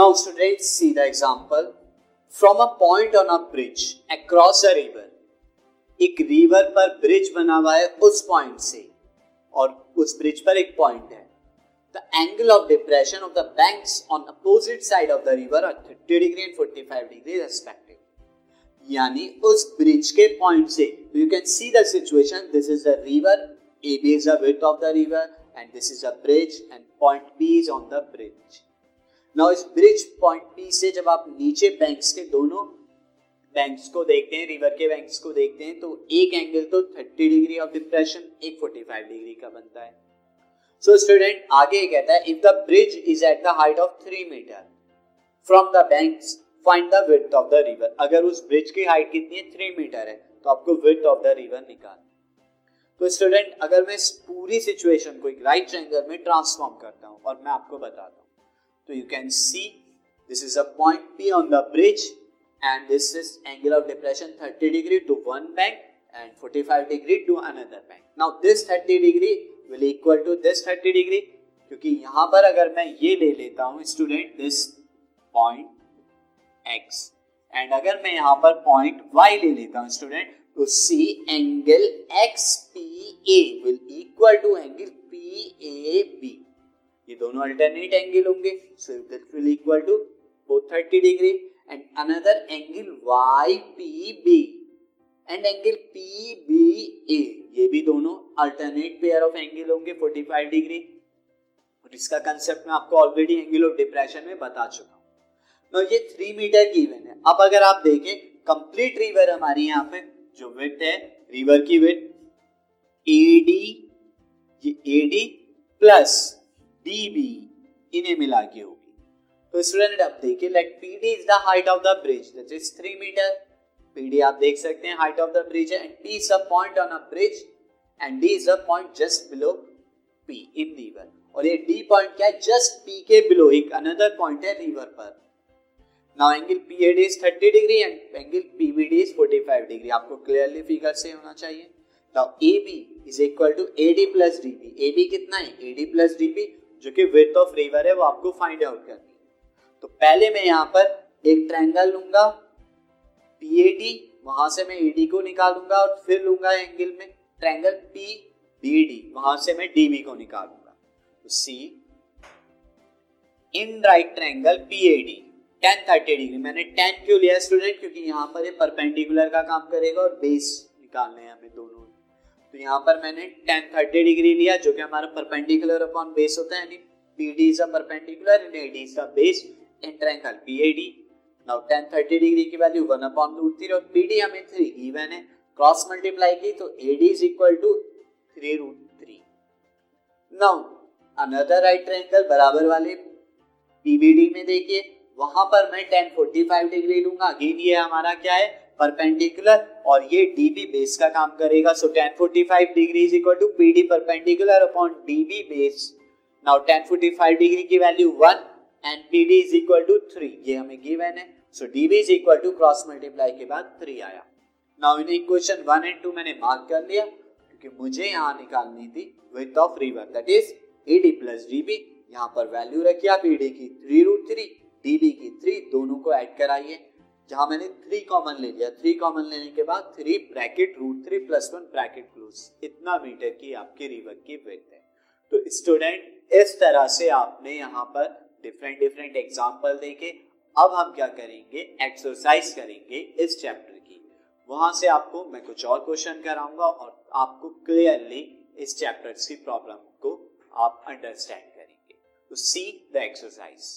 Now, students, see the example. From a point on a bridge, across a river. एक river पर bridge बना हुआ है उस पॉइंट से। और उस ब्रिज पर एक पॉइंट है। The angle of depression of the banks on opposite side of the river are 30 degree and 45 degree respective यानी उस ब्रिज के पॉइंट से you can see the situation this is the river A B is the width of the river and this is a bridge and point B is on the bridge now इस bridge point P से जब आप नीचे banks के दोनों banks को देखते हैं रिवर के बैंक्स को देखते हैं तो एक एंगल तो 30 डिग्री ऑफ़ डिप्रेशन एक 45 डिग्री का बनता है। सो so, स्टूडेंट आगे कहता है if the bridge is at the height of three metre from the banks find the width of the river अगर उस ब्रिज की हाइट कितनी है? थ्री मीटर है तो आपको विड्थ ऑफ़ द रिवर निकाल। तो स्टूडेंट अगर मैं इस पूरी सिचुएशन को एक राइट ट्रायंगल में ट्रांसफॉर्म करता हूँ और मैं आपको बताता हूँ। So you can see this is a point P on the bridge and this is angle of depression 30 degree to one bank and 45 degree to another bank. Now this 30 degree will equal to this 30 degree क्योंकि यहाँ पर अगर मैं ये ले लेता हूँ student this point x and अगर मैं यहाँ पर पॉइंट y ले लेता हूँ स्टूडेंट तो C angle X P A will equal to angle P A B ये दोनों अल्टरनेट एंगल होंगे। So that will equal to both 30 degree and another angle Y P B and angle P B A ये भी दोनों alternate pair of angle होंगे 45 degree और इसका concept मैं आपको ऑलरेडी एंगल ऑफ़ डिप्रेशन में बता चुका हूँ। ये थ्री मीटर गिवन है। अब अगर आप देखें कंप्लीट रिवर हमारी यहाँ पे जो विथ है रिवर की विथ एडी ये एडी प्लस dB इन्हें मिला के होगी। तो स्टूडेंट अब देखिए let PD is the height of the bridge that is 3 metre PD आप देख सकते हैं height of the bridge and P is a point on a bridge and D is a point just below P in river और ये D point क्या है? Just P के below एक अनदर पॉइंट है रिवर पर। Now angle PAD is 30 degree and angle PBD is 45 degree आपको clearly figure से होना चाहिए। Now AB is equal to AD plus DB AB कितना है? AD प्लस DB जो कि विथ ऑफ़ रिवर है, वो आपको फाइंड आउट करनी तो पहले मैं यहाँ पर एक ट्रायंगल लूँगा पीएडी वहाँ से मैं ईडी e को निकालूँगा और फिर लूँगा एंगल में ट्रायंगल पी बी डी वहाँ से मैं डीबी को निकालूँगा। तो see in right triangle PAD tan thirty degree मैंने टेन क्यों लिया स्टूडेंट क्योंकि यहाँ पर ये परपेंडिकुलर का काम करेगा और बेस निकालने हैं हमें दोनों। तो यहाँ पर मैंने टेन थर्टी डिग्री लिया, जो कि हमारा परपेंडिकुलर अपॉन बेस होता है, यानी P D is a perpendicular and A D is the base in triangle P A D now tan thirty degree की value one upon root three और P D हमें थ्री गिवन है cross multiply की तो A D is equal to three root three now another right triangle बराबर वाले PBD में देखिए, वहाँ पर मैं टेन फोर्टी फाइव डिग्री लूँगा। अगेन ये हमारा क्या है? परपेंडिकुलर और ये डीबी बेस का काम करेगा। So tan forty five degree is equal to P D perpendicular upon DB base now tan forty five degree की value one and P D is equal to three ये हमें given है। So DB is equal to cross multiply के बाद three आया। Now in equation one and two मैंने mark कर लिया, क्योंकि मुझे यहाँ निकालनी थी width of river that is A D plus D B यहाँ पर वैल्यू रखी आप ई डी की three root three D B की थ्री दोनों को ऐड कराइए। जहाँ मैंने थ्री कॉमन ले लिया। थ्री कॉमन लेने के बाद three bracket root three plus one bracket close इतना मीटर की आपकी रिवर की विड्थ है। तो स्टूडेंट इस तरह से आपने यहाँ पर डिफरेंट डिफरेंट एग्ज़ाम्पल देखे। अब हम क्या करेंगे? एक्सरसाइज करेंगे इस चैप्टर की। वहाँ से आपको मैं कुछ और क्वेश्चन कराऊँगा और आपको क्लियरली इस चैप्टर की प्रॉब्लम को आप अंडरस्टैंड करेंगे। तो सी द एक्सरसाइज